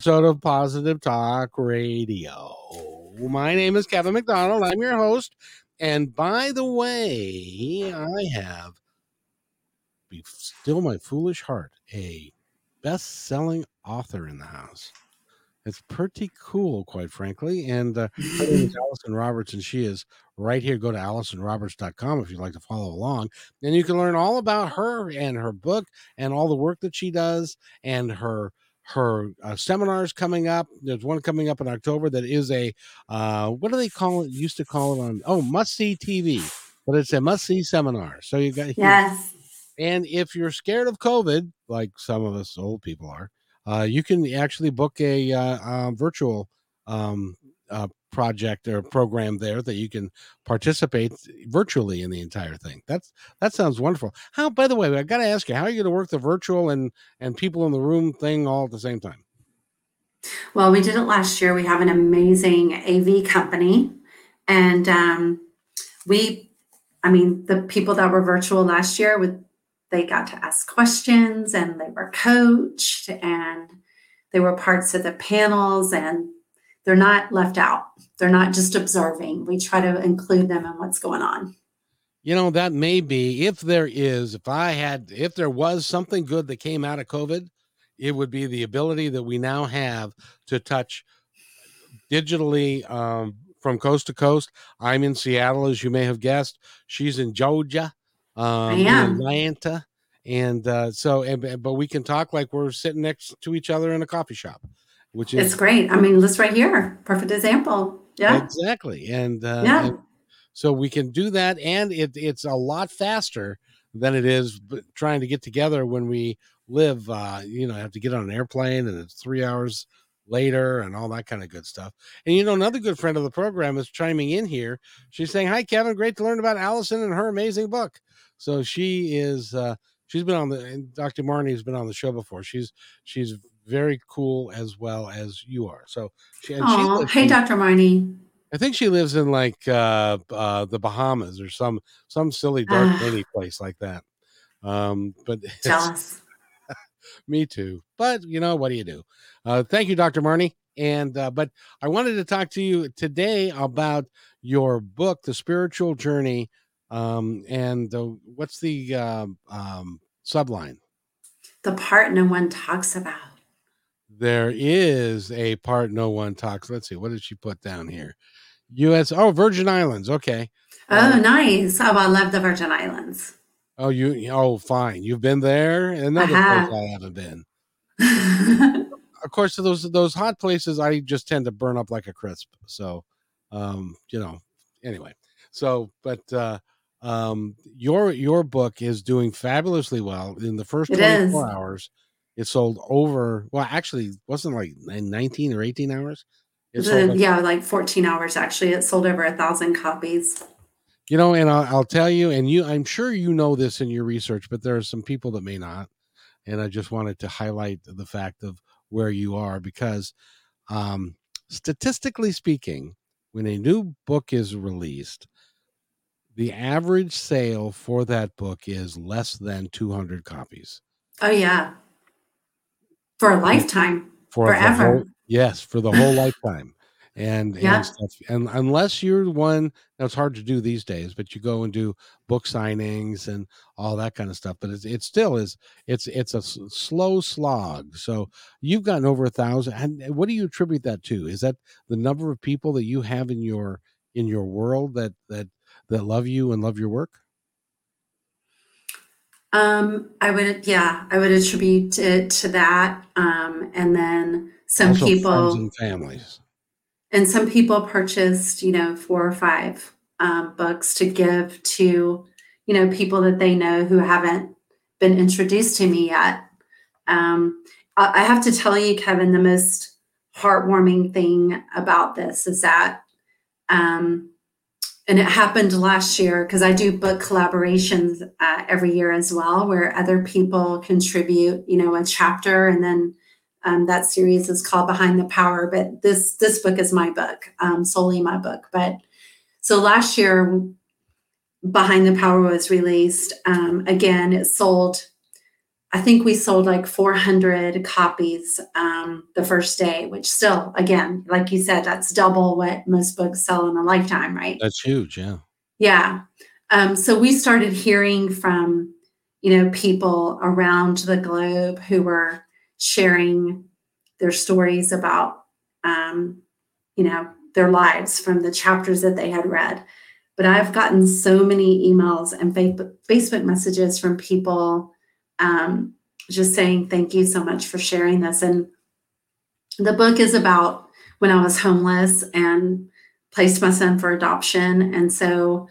Episode of Positive Talk Radio. My name is Kevin McDonald. I'm your host. And by the way, I have Still My Foolish Heart, a best selling author in the house. It's pretty cool, quite frankly. And uh, her name is Allison Roberts, and she is right here. Go to AllisonRoberts.com if you'd like to follow along. And you can learn all about her and her book and all the work that she does and her her uh, seminars coming up. There's one coming up in October that is a uh, what do they call it? Used to call it on oh must see TV, but it's a must see seminar. So you got yes. And if you're scared of COVID, like some of us old people are, uh, you can actually book a uh, virtual um, uh, project or program there that you can participate virtually in the entire thing. That's that sounds wonderful. How by the way, I got to ask you, how are you going to work the virtual and and people in the room thing all at the same time? Well, we did it last year. We have an amazing AV company and um we I mean, the people that were virtual last year with they got to ask questions and they were coached and they were parts of the panels and they're not left out. They're not just observing. We try to include them in what's going on. You know, that may be if there is, if I had, if there was something good that came out of COVID, it would be the ability that we now have to touch digitally um, from coast to coast. I'm in Seattle, as you may have guessed. She's in Georgia um, in Atlanta, and uh, so and, but we can talk like we're sitting next to each other in a coffee shop, which is it's great. I mean, this right here, perfect example. Yeah, exactly, and uh, yeah. And so we can do that, and it, it's a lot faster than it is trying to get together when we live. Uh, you know, have to get on an airplane, and it's three hours later and all that kind of good stuff. And you know, another good friend of the program is chiming in here. She's saying, Hi, Kevin. Great to learn about Allison and her amazing book. So she is uh she's been on the and Dr. Marnie has been on the show before. She's she's very cool as well as you are. So she, Aww, she hey in, Dr. Marnie. I think she lives in like uh uh the Bahamas or some some silly dark uh, rainy place like that. Um but jealous. me too. But you know, what do you do? Uh thank you, Dr. Marnie. And uh, but I wanted to talk to you today about your book, The Spiritual Journey um, and the, what's the uh, um, subline? The part no one talks about. There is a part no one talks. Let's see. What did she put down here? U.S. Oh, Virgin Islands. Okay. Oh, um, nice. Oh, I love the Virgin Islands. Oh, you. Oh, fine. You've been there. Another I place I haven't been. of course, those those hot places, I just tend to burn up like a crisp. So, um, you know. Anyway. So, but uh, um, your your book is doing fabulously well. In the first 24 hours, it sold over well, actually wasn't like 19 or 18 hours. The, yeah, like 14 hours actually. It sold over a thousand copies. You know, and I'll, I'll tell you, and you, I'm sure you know this in your research, but there are some people that may not. And I just wanted to highlight the fact of where you are because, um, statistically speaking, when a new book is released, the average sale for that book is less than 200 copies. Oh yeah. For a lifetime. For forever. Whole, yes, for the whole lifetime. And, yeah. and. And unless you're the one that's hard to do these days, but you go and do book signings and all that kind of stuff. But it's, it still is, it's, it's a slow slog. So you've gotten over a thousand. And what do you attribute that to? Is that the number of people that you have in your, in your world that that that love you and love your work? Um, I would, yeah, I would attribute it to that. Um, and then some Also people, and families. and some people purchased, you know, four or five um, books to give to, you know, people that they know who haven't been introduced to me yet. Um, I, I have to tell you, Kevin, the most heartwarming thing about this is that, um, and it happened last year because I do book collaborations uh, every year as well, where other people contribute, you know, a chapter, and then um, that series is called Behind the Power. But this this book is my book, um, solely my book. But so last year, Behind the Power was released. Um, again, it sold. I think we sold like 400 copies um, the first day, which still, again, like you said, that's double what most books sell in a lifetime, right? That's huge. Yeah. Yeah. Um, so we started hearing from, you know, people around the globe who were sharing their stories about, um, you know, their lives from the chapters that they had read. But I've gotten so many emails and Facebook Facebook messages from people um, just saying thank you so much for sharing this. And the book is about when I was homeless and placed my son for adoption, and so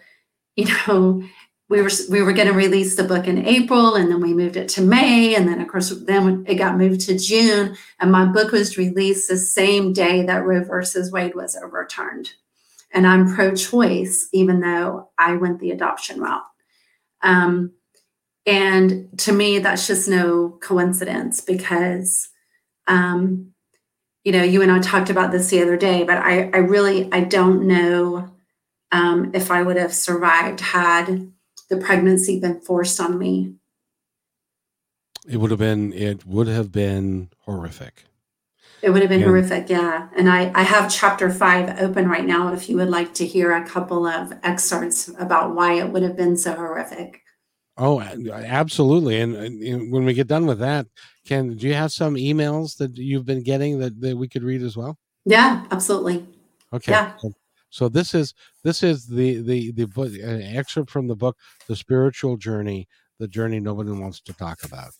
you know we were we were going to release the book in April and then we moved it to May. And then of course then it got moved to June and my book was released the same day that Roe versus Wade was overturned. And I'm pro-choice even though I went the adoption route. Um, and to me that's just no coincidence because um, you know you and I talked about this the other day but I I really I don't know um, if I would have survived had the pregnancy been forced on me. It would have been. It would have been horrific. It would have been Yeah. horrific, yeah. And I, I have chapter five open right now if you would like to hear a couple of excerpts about why it would have been so horrific. Oh, absolutely. And, and when we get done with that, can do you have some emails that you've been getting that, that we could read as well? Yeah, absolutely. Okay. Yeah. So, so this is this is the the the book, an excerpt from the book, "The Spiritual Journey," the journey nobody wants to talk about.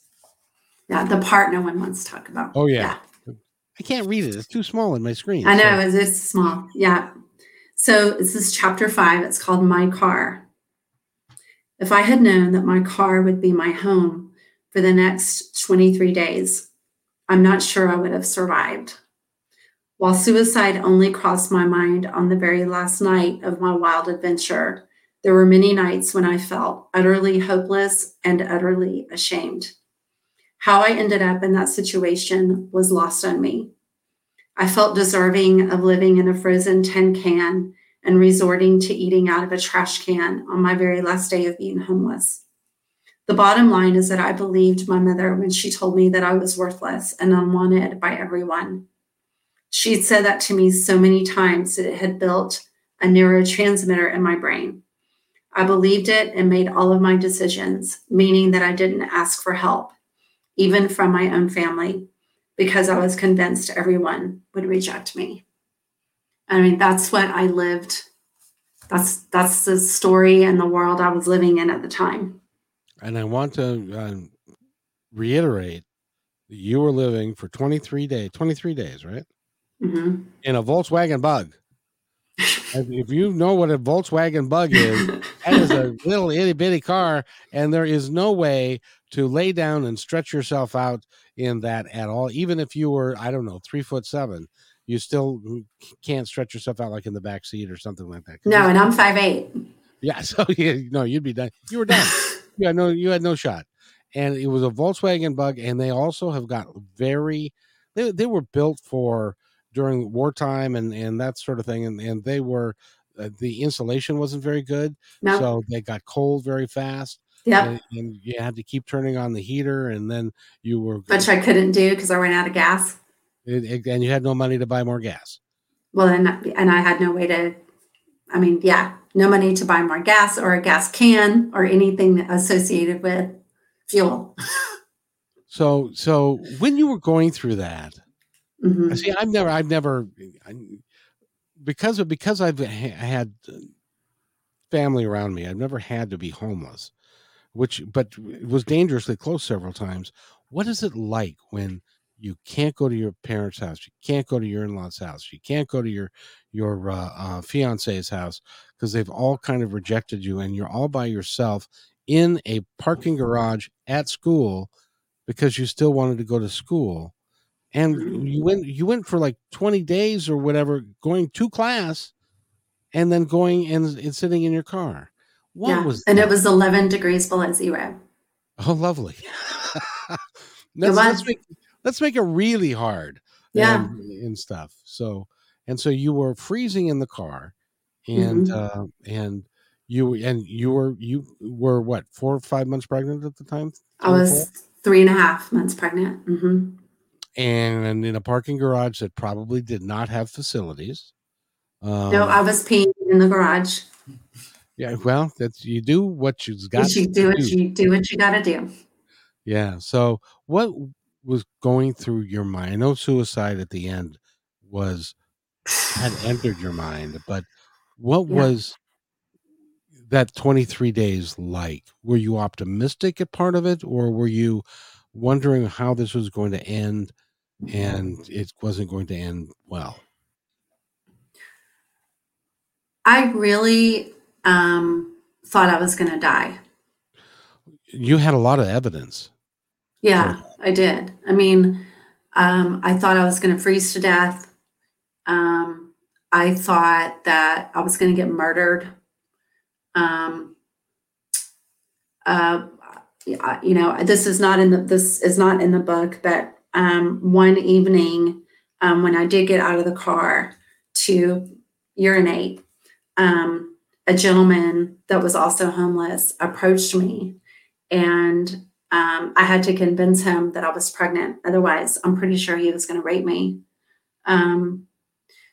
Yeah, the part no one wants to talk about. Oh yeah, yeah. I can't read it; it's too small in my screen. I know, it's, it's small. Yeah. So this is chapter five. It's called My Car. If I had known that my car would be my home for the next 23 days, I'm not sure I would have survived. While suicide only crossed my mind on the very last night of my wild adventure, there were many nights when I felt utterly hopeless and utterly ashamed. How I ended up in that situation was lost on me. I felt deserving of living in a frozen tin can and resorting to eating out of a trash can on my very last day of being homeless. The bottom line is that I believed my mother when she told me that I was worthless and unwanted by everyone. She'd said that to me so many times that it had built a neurotransmitter in my brain. I believed it and made all of my decisions, meaning that I didn't ask for help, even from my own family, because I was convinced everyone would reject me. I mean, that's what I lived. That's that's the story and the world I was living in at the time. And I want to um, reiterate that you were living for 23 days, 23 days, right? hmm In a Volkswagen Bug. If you know what a Volkswagen Bug is, that is a little itty bitty car, and there is no way to lay down and stretch yourself out in that at all. Even if you were, I don't know, three foot seven, you still can't stretch yourself out like in the back seat or something like that. No, and I'm five eight. yeah, so yeah, no, you'd be done. You were done. yeah, no, you had no shot. And it was a Volkswagen Bug, and they also have got very, they they were built for during wartime and and that sort of thing, and and they were. Uh, the insulation wasn't very good, No. so they got cold very fast, Yeah, and, and you had to keep turning on the heater, and then you were, Which I couldn't do because I ran out of gas. And you had no money to buy more gas. Well, and and I had no way to. I mean, yeah, no money to buy more gas or a gas can or anything associated with fuel. So, so when you were going through that, hmm See, I've never, I've never, I, because of because I've had family around me, I've never had to be homeless, which but was dangerously close several times. What is it like when you can't go to your parents' house, you can't go to your in-laws' house, you can't go to your your uh, uh, fiance's house because they've all kind of rejected you, and you're all by yourself in a parking garage at school because you still wanted to go to school and you went you went for like 20 days or whatever going to class and then going and, and sitting in your car what yeah. was and that? it was 11 degrees below zero. Oh, lovely let's, let's, make, let's make it really hard yeah. and, and, stuff so and so you were freezing in the car and mm-hmm. uh and you and you were you were what four or five months pregnant at the time? I was three and a half months pregnant mm-hmm. and in a parking garage that probably did not have facilities um, no i was peeing in the garage. Yeah well that's you do what you've got you do what you do what you got to do. Yeah so what was going through your mind i know suicide at the end was had entered your mind but what yeah. was that 23 days like? Were you optimistic at part of it, or were you wondering how this was going to end and it wasn't going to end well? I really um, thought I was going to die. You had a lot of evidence. Yeah, I did. I mean, um, I thought I was going to freeze to death. Um, I thought that I was going to get murdered um, uh, you know, this is not in the this is not in the book, but um, one evening um, when I did get out of the car to urinate, um, a gentleman that was also homeless approached me, and um, I had to convince him that I was pregnant. Otherwise, I'm pretty sure he was going to rape me. Um,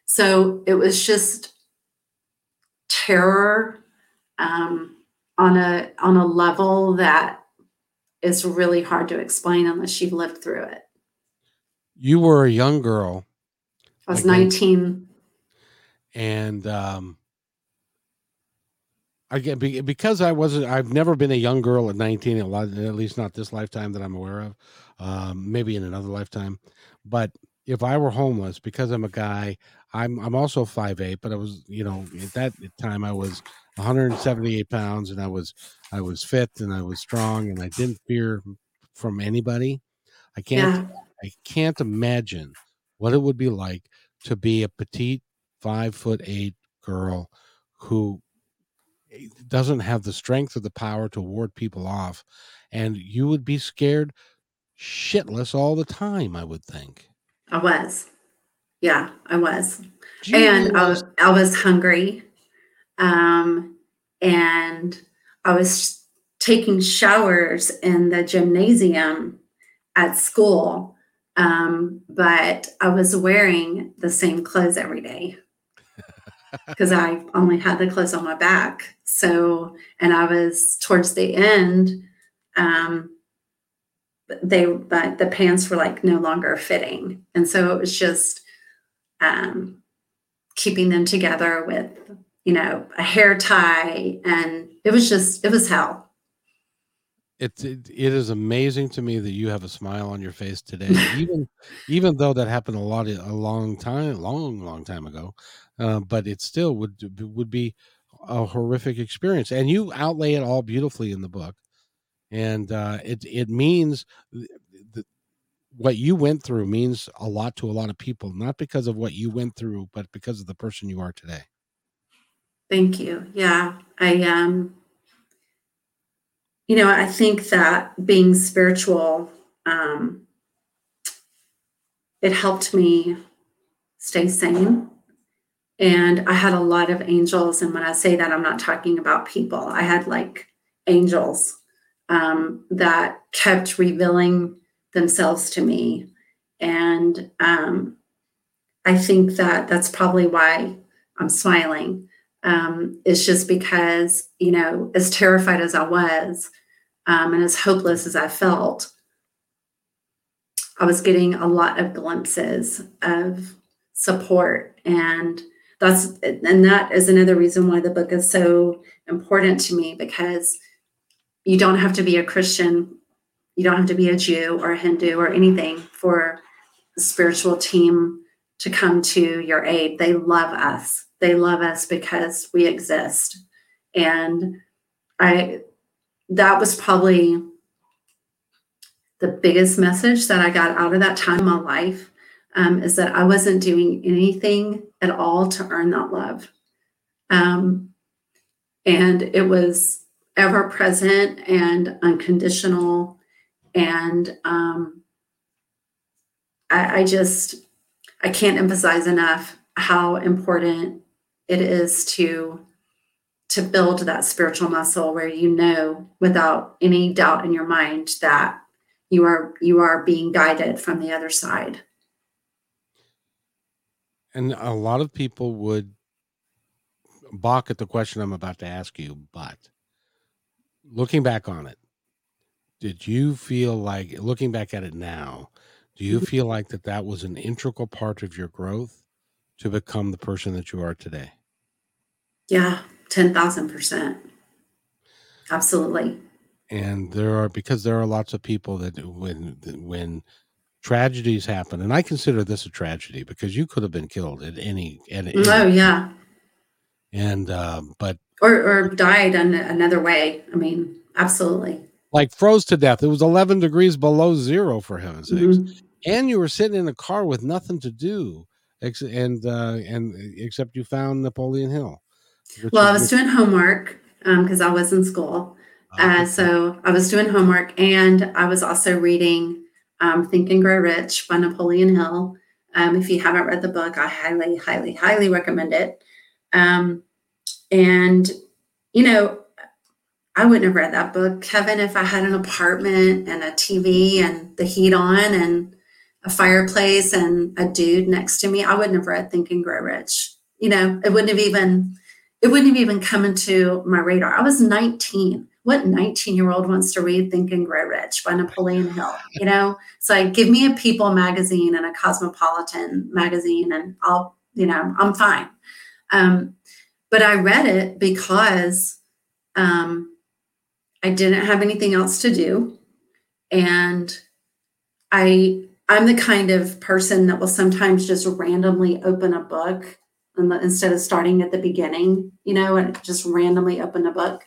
so it was just terror um, on a on a level that is really hard to explain unless you've lived through it. You were a young girl. I was like 19. And um Get because I wasn't I've never been a young girl at 19 A lot, at least not this lifetime that I'm aware of. Um maybe in another lifetime. But if I were homeless because I'm a guy, I'm I'm also five eight, but I was, you know, at that time I was 178 pounds and I was I was fit and I was strong and I didn't fear from anybody. I can't yeah. I can't imagine what it would be like to be a petite five foot eight girl who doesn't have the strength or the power to ward people off and you would be scared shitless all the time i would think. I was. Yeah i was. And I was, I was hungry um, and I was taking showers in the gymnasium at school, um, but I was wearing the same clothes every day because I only had the clothes on my back. So, and I was towards the end, um, they but the pants were like no longer fitting, and so it was just um, keeping them together with you know, a hair tie, and it was just it was hell. It, it it is amazing to me that you have a smile on your face today, even even though that happened a lot a long time, long long time ago. Uh, but it still would would be a horrific experience, and you outlay it all beautifully in the book, and uh, it it means that what you went through means a lot to a lot of people, not because of what you went through, but because of the person you are today. Thank you. Yeah, I um you know, I think that being spiritual um it helped me stay sane. And I had a lot of angels and when I say that I'm not talking about people. I had like angels um that kept revealing themselves to me and um I think that that's probably why I'm smiling um, is just because, you know, as terrified as I was um, and as hopeless as I felt, I was getting a lot of glimpses of support. And that's and that is another reason why the book is so important to me because you don't have to be a Christian, you don't have to be a Jew or a Hindu or anything for spiritual team to come to your aid. They love us. They love us because we exist. And I that was probably the biggest message that I got out of that time in my life um, is that I wasn't doing anything at all to earn that love. Um, and it was ever present and unconditional. And um, I, I just, I can't emphasize enough how important it is to to build that spiritual muscle where you know without any doubt in your mind that you are you are being guided from the other side. And a lot of people would balk at the question I'm about to ask you, but looking back on it, did you feel like looking back at it now, do you feel like that that was an integral part of your growth to become the person that you are today? Yeah, 10,000%. Absolutely. And there are because there are lots of people that when when tragedies happen, and I consider this a tragedy because you could have been killed at any. At any oh yeah. And uh, but or or died in another way. I mean, absolutely. Like froze to death. It was 11 degrees below zero for heaven's mm-hmm. sakes, and you were sitting in a car with nothing to do, ex- and uh, and except you found Napoleon Hill. Well, I was doing homework because um, I was in school. Oh, uh, so I was doing homework and I was also reading um, Think and Grow Rich by Napoleon Hill. Um, if you haven't read the book, I highly, highly, highly recommend it. Um, and, you know, I wouldn't have read that book, Kevin, if I had an apartment and a TV and the heat on and a fireplace and a dude next to me. I wouldn't have read Think and Grow Rich. You know, it wouldn't have even, it wouldn't have even come into my radar. I was 19 what 19 year old wants to read Think and Grow Rich by Napoleon Hill? You know, so like, give me a People magazine and a Cosmopolitan magazine, and I'll, you know, I'm fine. Um, but I read it because um, I didn't have anything else to do, and I I'm the kind of person that will sometimes just randomly open a book instead of starting at the beginning, you know, and just randomly open a book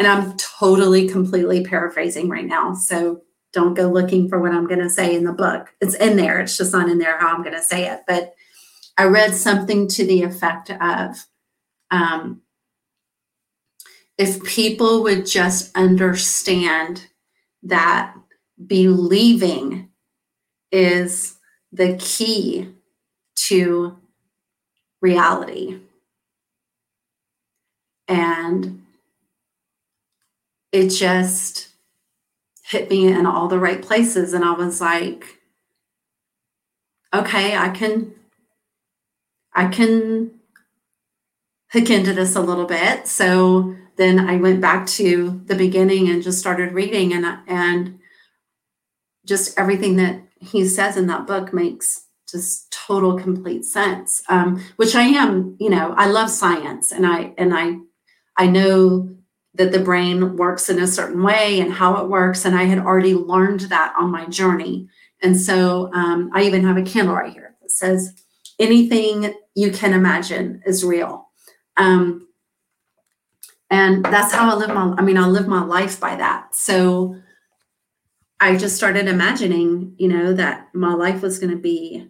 and I'm totally, completely paraphrasing right now. So don't go looking for what I'm going to say in the book. It's in there. It's just not in there how I'm going to say it. But I read something to the effect of um, if people would just understand that believing is the key to reality. And it just hit me in all the right places. And I was like, okay, I can, I can hook into this a little bit. So then I went back to the beginning and just started reading and, and just everything that he says in that book makes just total complete sense. Um, which I am, you know, I love science and I, and I, I know that the brain works in a certain way and how it works. And I had already learned that on my journey. And so um, I even have a candle right here that says, anything you can imagine is real. Um, and that's how I live my, I mean, I live my life by that. So I just started imagining, you know, that my life was going to be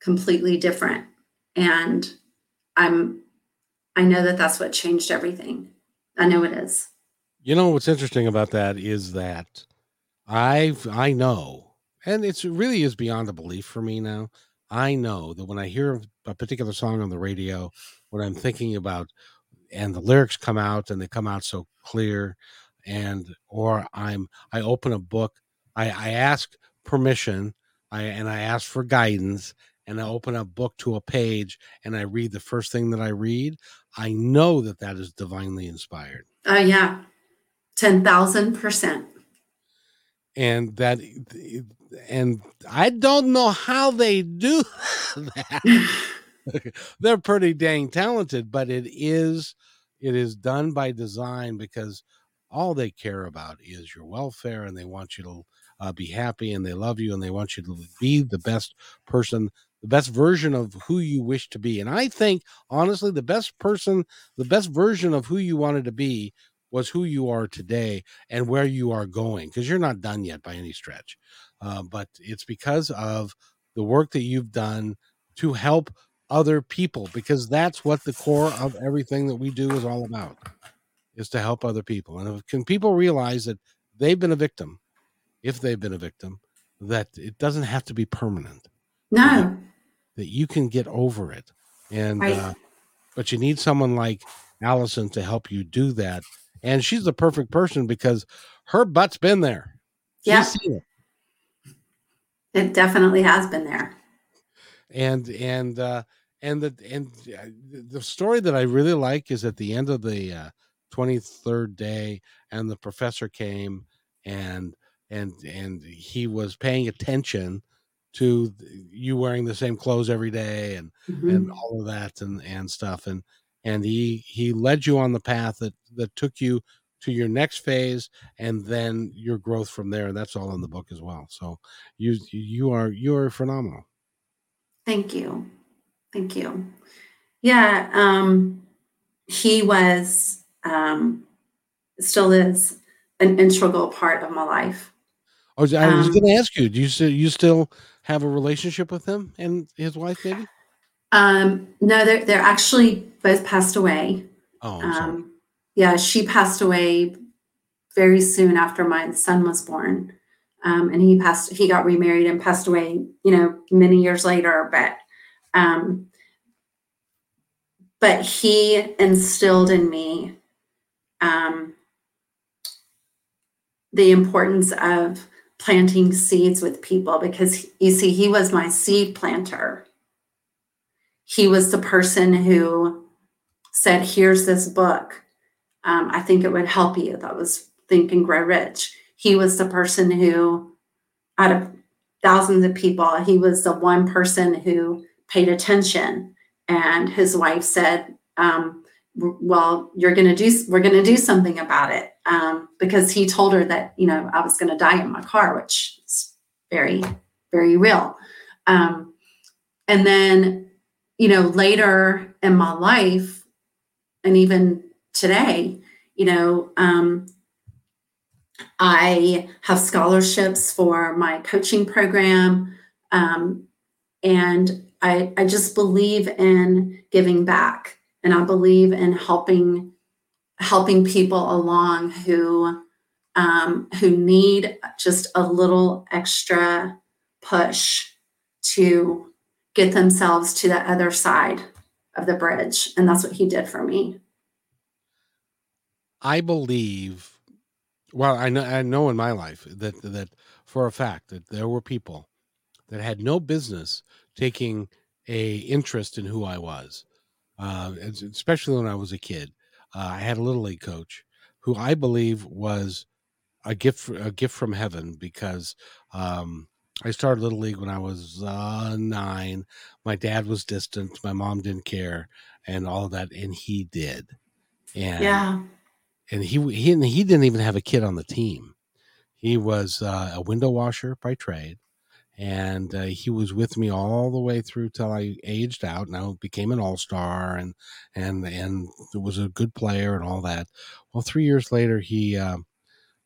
completely different. And I'm, I know that that's what changed everything. I know it is. You know what's interesting about that is that I I know, and it's it really is beyond a belief for me now. I know that when I hear a particular song on the radio, when I'm thinking about, and the lyrics come out and they come out so clear, and or I'm I open a book, I, I ask permission, I and I ask for guidance, and I open a book to a page and I read the first thing that I read, I know that that is divinely inspired. Oh, uh, yeah. 10,000%. And that, and I don't know how they do that. they're pretty dang talented, but it is it is done by design because all they care about is your welfare and they want you to uh, be happy and they love you and they want you to be the best person the best version of who you wish to be. And i think honestly the best person the best version of who you wanted to be was who you are today and where you are going because you're not done yet by any stretch. Uh, but it's because of the work that you've done to help other people because that's what the core of everything that we do is all about is to help other people. And if, can people realize that they've been a victim if they've been a victim that it doesn't have to be permanent. No. That, you can get over it. And right. uh, but you need someone like allison to help you do that. And she's the perfect person because her butt's been there. Yeah it. it definitely has been there. And and uh and the and the story that I really like is at the end of the uh, 23rd day, and the professor came and and and he was paying attention to you wearing the same clothes every day and mm-hmm. and all of that and and stuff and and he he led you on the path that that took you to your next phase and then your growth from there and that's all in the book as well. So you you are you are phenomenal. Thank you Thank you. Yeah, um, he was, um, still is an integral part of my life. I was, I was um, going to ask you, do you still, you still have a relationship with him and his wife, maybe? Um, no, they're, they're actually both passed away. Oh, um, yeah, she passed away very soon after my son was born. Um, and he passed, he got remarried and passed away, you know, many years later, but um, but he instilled in me um, the importance of planting seeds with people because you see, he was my seed planter. He was the person who said, Here's this book. Um, I think it would help you. That was Think and Grow Rich. He was the person who, out of thousands of people, he was the one person who paid attention. And his wife said, um, well, you're going to do, we're going to do something about it. Um, because he told her that, you know, I was going to die in my car, which is very, very real. Um, and then, you know, later in my life, and even today, you know, um, I have scholarships for my coaching program. Um, and I, I just believe in giving back and I believe in helping helping people along who um, who need just a little extra push to get themselves to the other side of the bridge and that's what he did for me. I believe well i know i know in my life that that for a fact that there were people that had no business taking a interest in who I was, uh, especially when I was a kid. Uh, I had a little league coach who I believe was a gift a gift from heaven because um, I started little league when I was uh, nine. My dad was distant. My mom didn't care, and all of that, and he did. And yeah, and he he he didn't even have a kid on the team. He was uh, a window washer by trade and uh, he was with me all the way through till I aged out. Now became an all star and and and was a good player and all that. Well, three years later, he uh,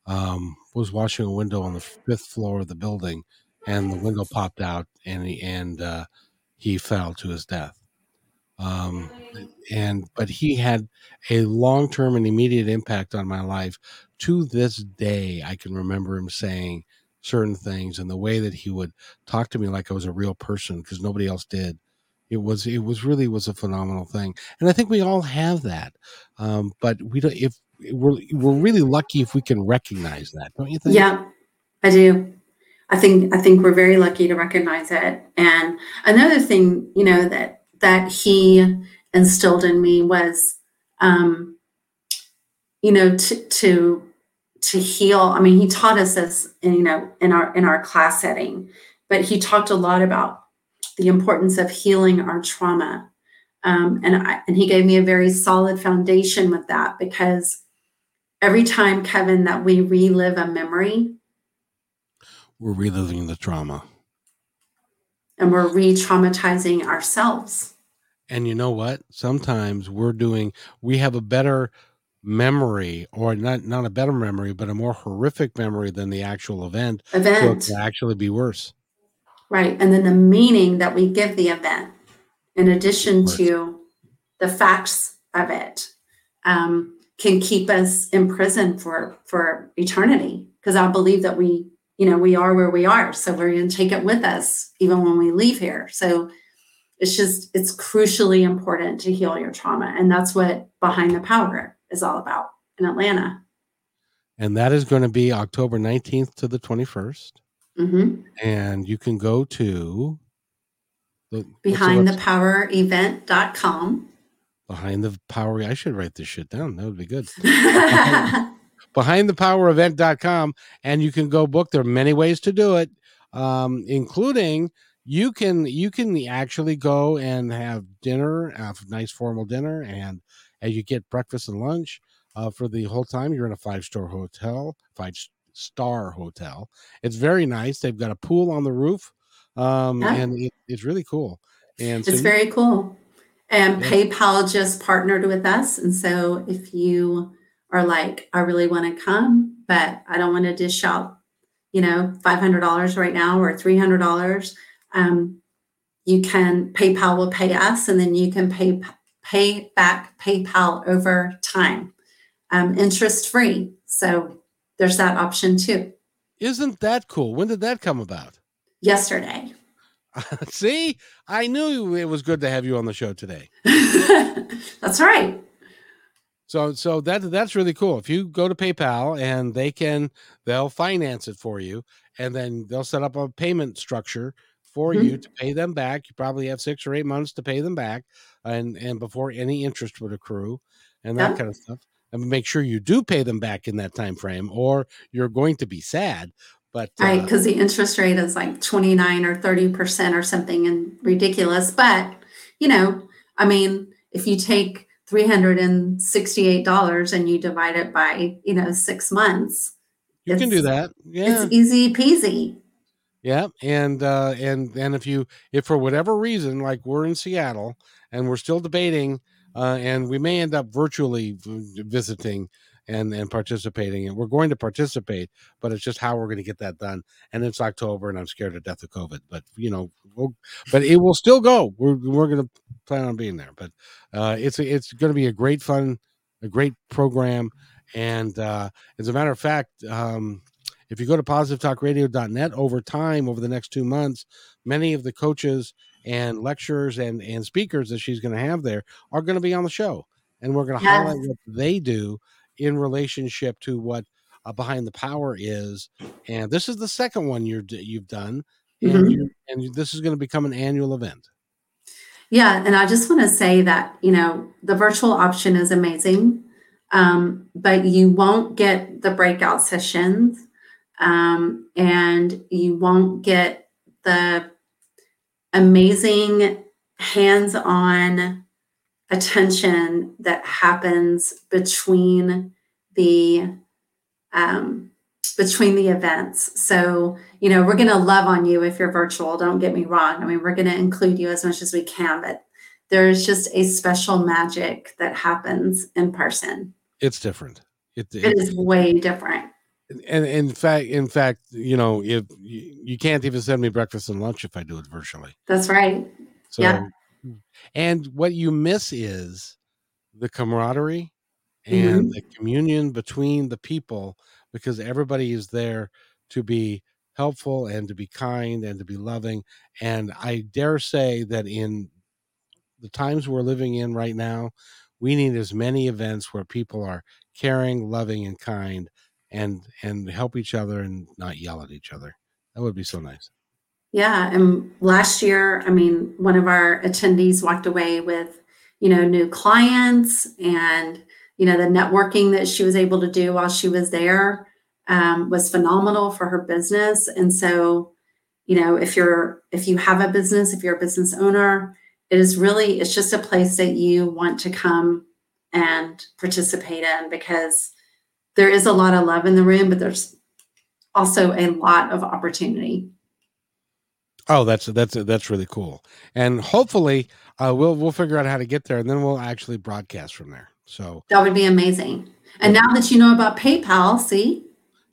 um, was washing a window on the fifth floor of the building, and the window popped out, and he and uh, he fell to his death. Um, and but he had a long term and immediate impact on my life. To this day, I can remember him saying certain things and the way that he would talk to me like I was a real person because nobody else did. It was it was really was a phenomenal thing, and I think we all have that. Um, but we don't if we're we're really lucky if we can recognize that, don't you think? Yeah, I do. I think I think we're very lucky to recognize it. And another thing, you know, that that he instilled in me was, um, you know, to to to heal i mean he taught us this in, you know in our in our class setting but he talked a lot about the importance of healing our trauma. Um, and I, and he gave me a very solid foundation with that because every time, Kevin, that we relive a memory, we're reliving the trauma and we're re-traumatizing ourselves. And you know what? Sometimes we're doing. We have a better memory or not not a better memory but a more horrific memory than the actual event event. so actually be worse. Right and then the meaning that we give the event in addition to the facts of it um, can keep us in prison for for eternity because i believe that we you know we are where we are so we're going to take it with us even when we leave here. So it's just it's crucially important to heal your trauma and that's what behind the power is all about in Atlanta. And that is going to be October 19th to the 21st. Mm-hmm. And you can go to the, behind the power event.com. Behind the power, I should write this shit down. That would be good. behind the power event.com. And you can go book. There are many ways to do it, um, including you can you can actually go and have dinner, have a nice formal dinner, and and you get breakfast and lunch uh, for the whole time. You're in a five star hotel, five star hotel. It's very nice. They've got a pool on the roof, um, yeah. and it, it's really cool. And so it's very cool. And yeah. PayPal just partnered with us, and so if you are like, I really want to come, but I don't want to dish out, you know, five hundred dollars right now or three hundred dollars. Um, you can PayPal will pay us, and then you can pay pay back PayPal over time, um, interest free. So there's that option too. Isn't that cool? When did that come about? Yesterday. See, I knew it was good to have you on the show today. that's right. So, so that that's really cool. If you go to PayPal and they can, they'll finance it for you, and then they'll set up a payment structure for mm-hmm. you to pay them back. You probably have six or eight months to pay them back, and and before any interest would accrue, and that yeah. kind of stuff. And make sure you do pay them back in that time frame, or you're going to be sad. But right, because uh, the interest rate is like twenty nine or thirty percent or something, and ridiculous. But you know, I mean, if you take three hundred and sixty eight dollars and you divide it by you know six months, you can do that. Yeah, it's easy peasy. Yeah, and uh, and and if you if for whatever reason, like we're in Seattle and we're still debating, uh, and we may end up virtually visiting and and participating, and we're going to participate, but it's just how we're going to get that done. And it's October, and I'm scared to death of COVID, but you know, we'll, but it will still go. We're we're going to plan on being there, but uh, it's it's going to be a great fun, a great program, and uh, as a matter of fact. Um, if you go to positivetalkradio.net over time, over the next two months, many of the coaches and lecturers and, and speakers that she's going to have there are going to be on the show. And we're going to yes. highlight what they do in relationship to what uh, Behind the Power is. And this is the second one you're, you've done. And, mm-hmm. and this is going to become an annual event. Yeah. And I just want to say that, you know, the virtual option is amazing. Um, but you won't get the breakout sessions um, and you won't get the amazing hands on attention that happens between the um, between the events. So, you know, we're going to love on you if you're virtual. Don't get me wrong. I mean, we're going to include you as much as we can, but there's just a special magic that happens in person. It's different. It, it, it is way different and in fact in fact you know if you, you, can't even send me breakfast and lunch if i do it virtually that's right so yeah. and what you miss is the camaraderie and mm-hmm. the communion between the people because everybody is there to be helpful and to be kind and to be loving and i dare say that in the times we're living in right now we need as many events where people are caring loving and kind and and help each other and not yell at each other. That would be so nice. Yeah, and last year, I mean, one of our attendees walked away with, you know, new clients and you know the networking that she was able to do while she was there um, was phenomenal for her business. And so, you know, if you're if you have a business, if you're a business owner, it is really it's just a place that you want to come and participate in because there is a lot of love in the room, but there's also a lot of opportunity. Oh, that's that's that's really cool, and hopefully uh, we'll we'll figure out how to get there, and then we'll actually broadcast from there. So that would be amazing. And now that you know about PayPal, see,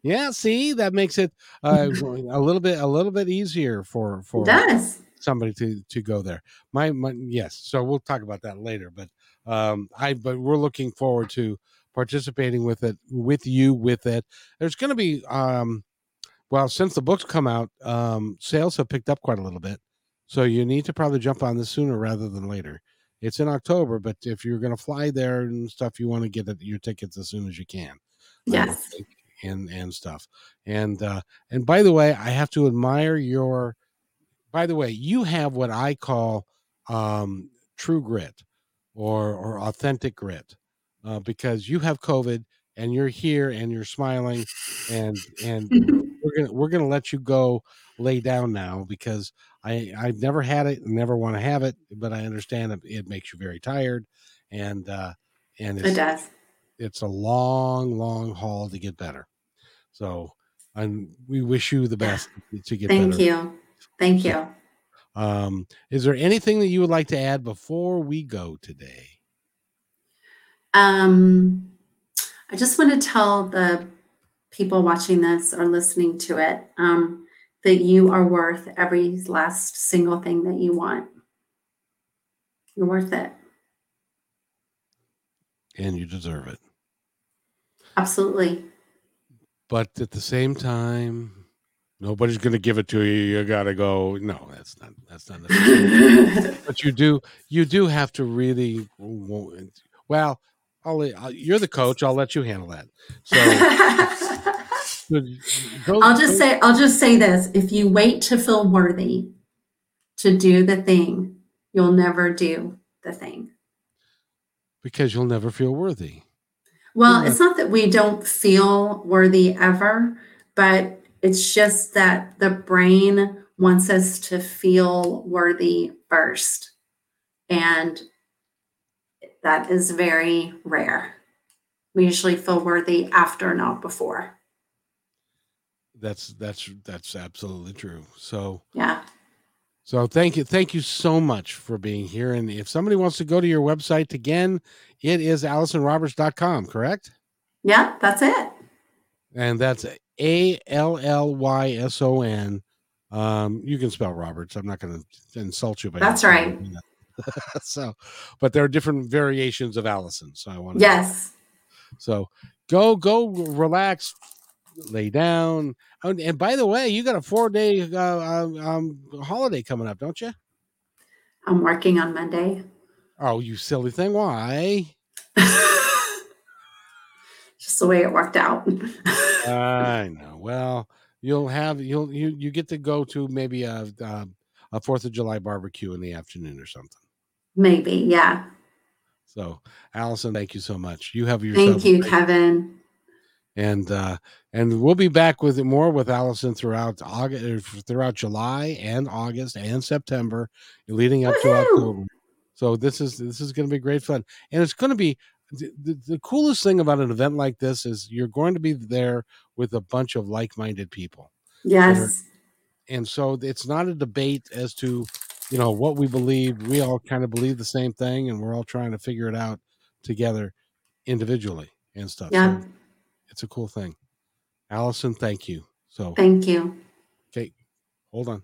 yeah, see that makes it uh, a little bit a little bit easier for for does somebody to to go there. My, my yes, so we'll talk about that later. But um, I but we're looking forward to participating with it with you with it. There's going to be um, well since the books come out, um, sales have picked up quite a little bit. So you need to probably jump on this sooner rather than later. It's in October, but if you're going to fly there and stuff, you want to get your tickets as soon as you can. Yes. And and stuff. And uh, and by the way, I have to admire your. By the way, you have what I call um, true grit, or or authentic grit, uh, because you have COVID and you're here and you're smiling, and and we're gonna we're gonna let you go lay down now because I I've never had it and never want to have it, but I understand it, it makes you very tired, and uh, and it does. It's a long, long haul to get better. So, and we wish you the best to get better. Thank better. you. Thank you. Um, is there anything that you would like to add before we go today? Um, I just want to tell the people watching this or listening to it um, that you are worth every last single thing that you want. You're worth it. And you deserve it. Absolutely. But at the same time, nobody's going to give it to you. You got to go. No, that's not. That's not. but you do. You do have to really. Well, I'll, I'll, you're the coach. I'll let you handle that. So. I'll just say I'll just say this if you wait to feel worthy to do the thing you'll never do the thing because you'll never feel worthy well it's not that we don't feel worthy ever but it's just that the brain wants us to feel worthy first and that is very rare. We usually feel worthy after not before. That's that's that's absolutely true. So yeah. so thank you thank you so much for being here. And if somebody wants to go to your website again it is allysonroberts.com correct? Yeah that's it. And that's a-l-l-y-s-o-n um you can spell roberts. I'm not going to insult you by that's right so but there are different variations of allison so i want to yes so go go relax lay down. And by the way, you got a four day uh, um, um, holiday coming up, don't you? I'm working on Monday. Oh, you silly thing! Why? Just the way it worked out. I know. Well, you'll have you'll you you get to go to maybe a a, a Fourth of July barbecue in the afternoon or something. Maybe, yeah. So, Allyson, thank you so much. You have your Thank you, Kevin and uh and we'll be back with more with allyson throughout august er, throughout july and august and september leading up Woo-hoo! to october so this is this is going to be great fun and it's going to be the, the, the, coolest thing about an event like this is you're going to be there with a bunch of like-minded people yes are, and so it's not a debate as to you know what we believe we all kind of believe the same thing and we're all trying to figure it out together individually and stuff yeah so, it's a cool thing. Allyson, thank you. So thank you. Okay, hold on.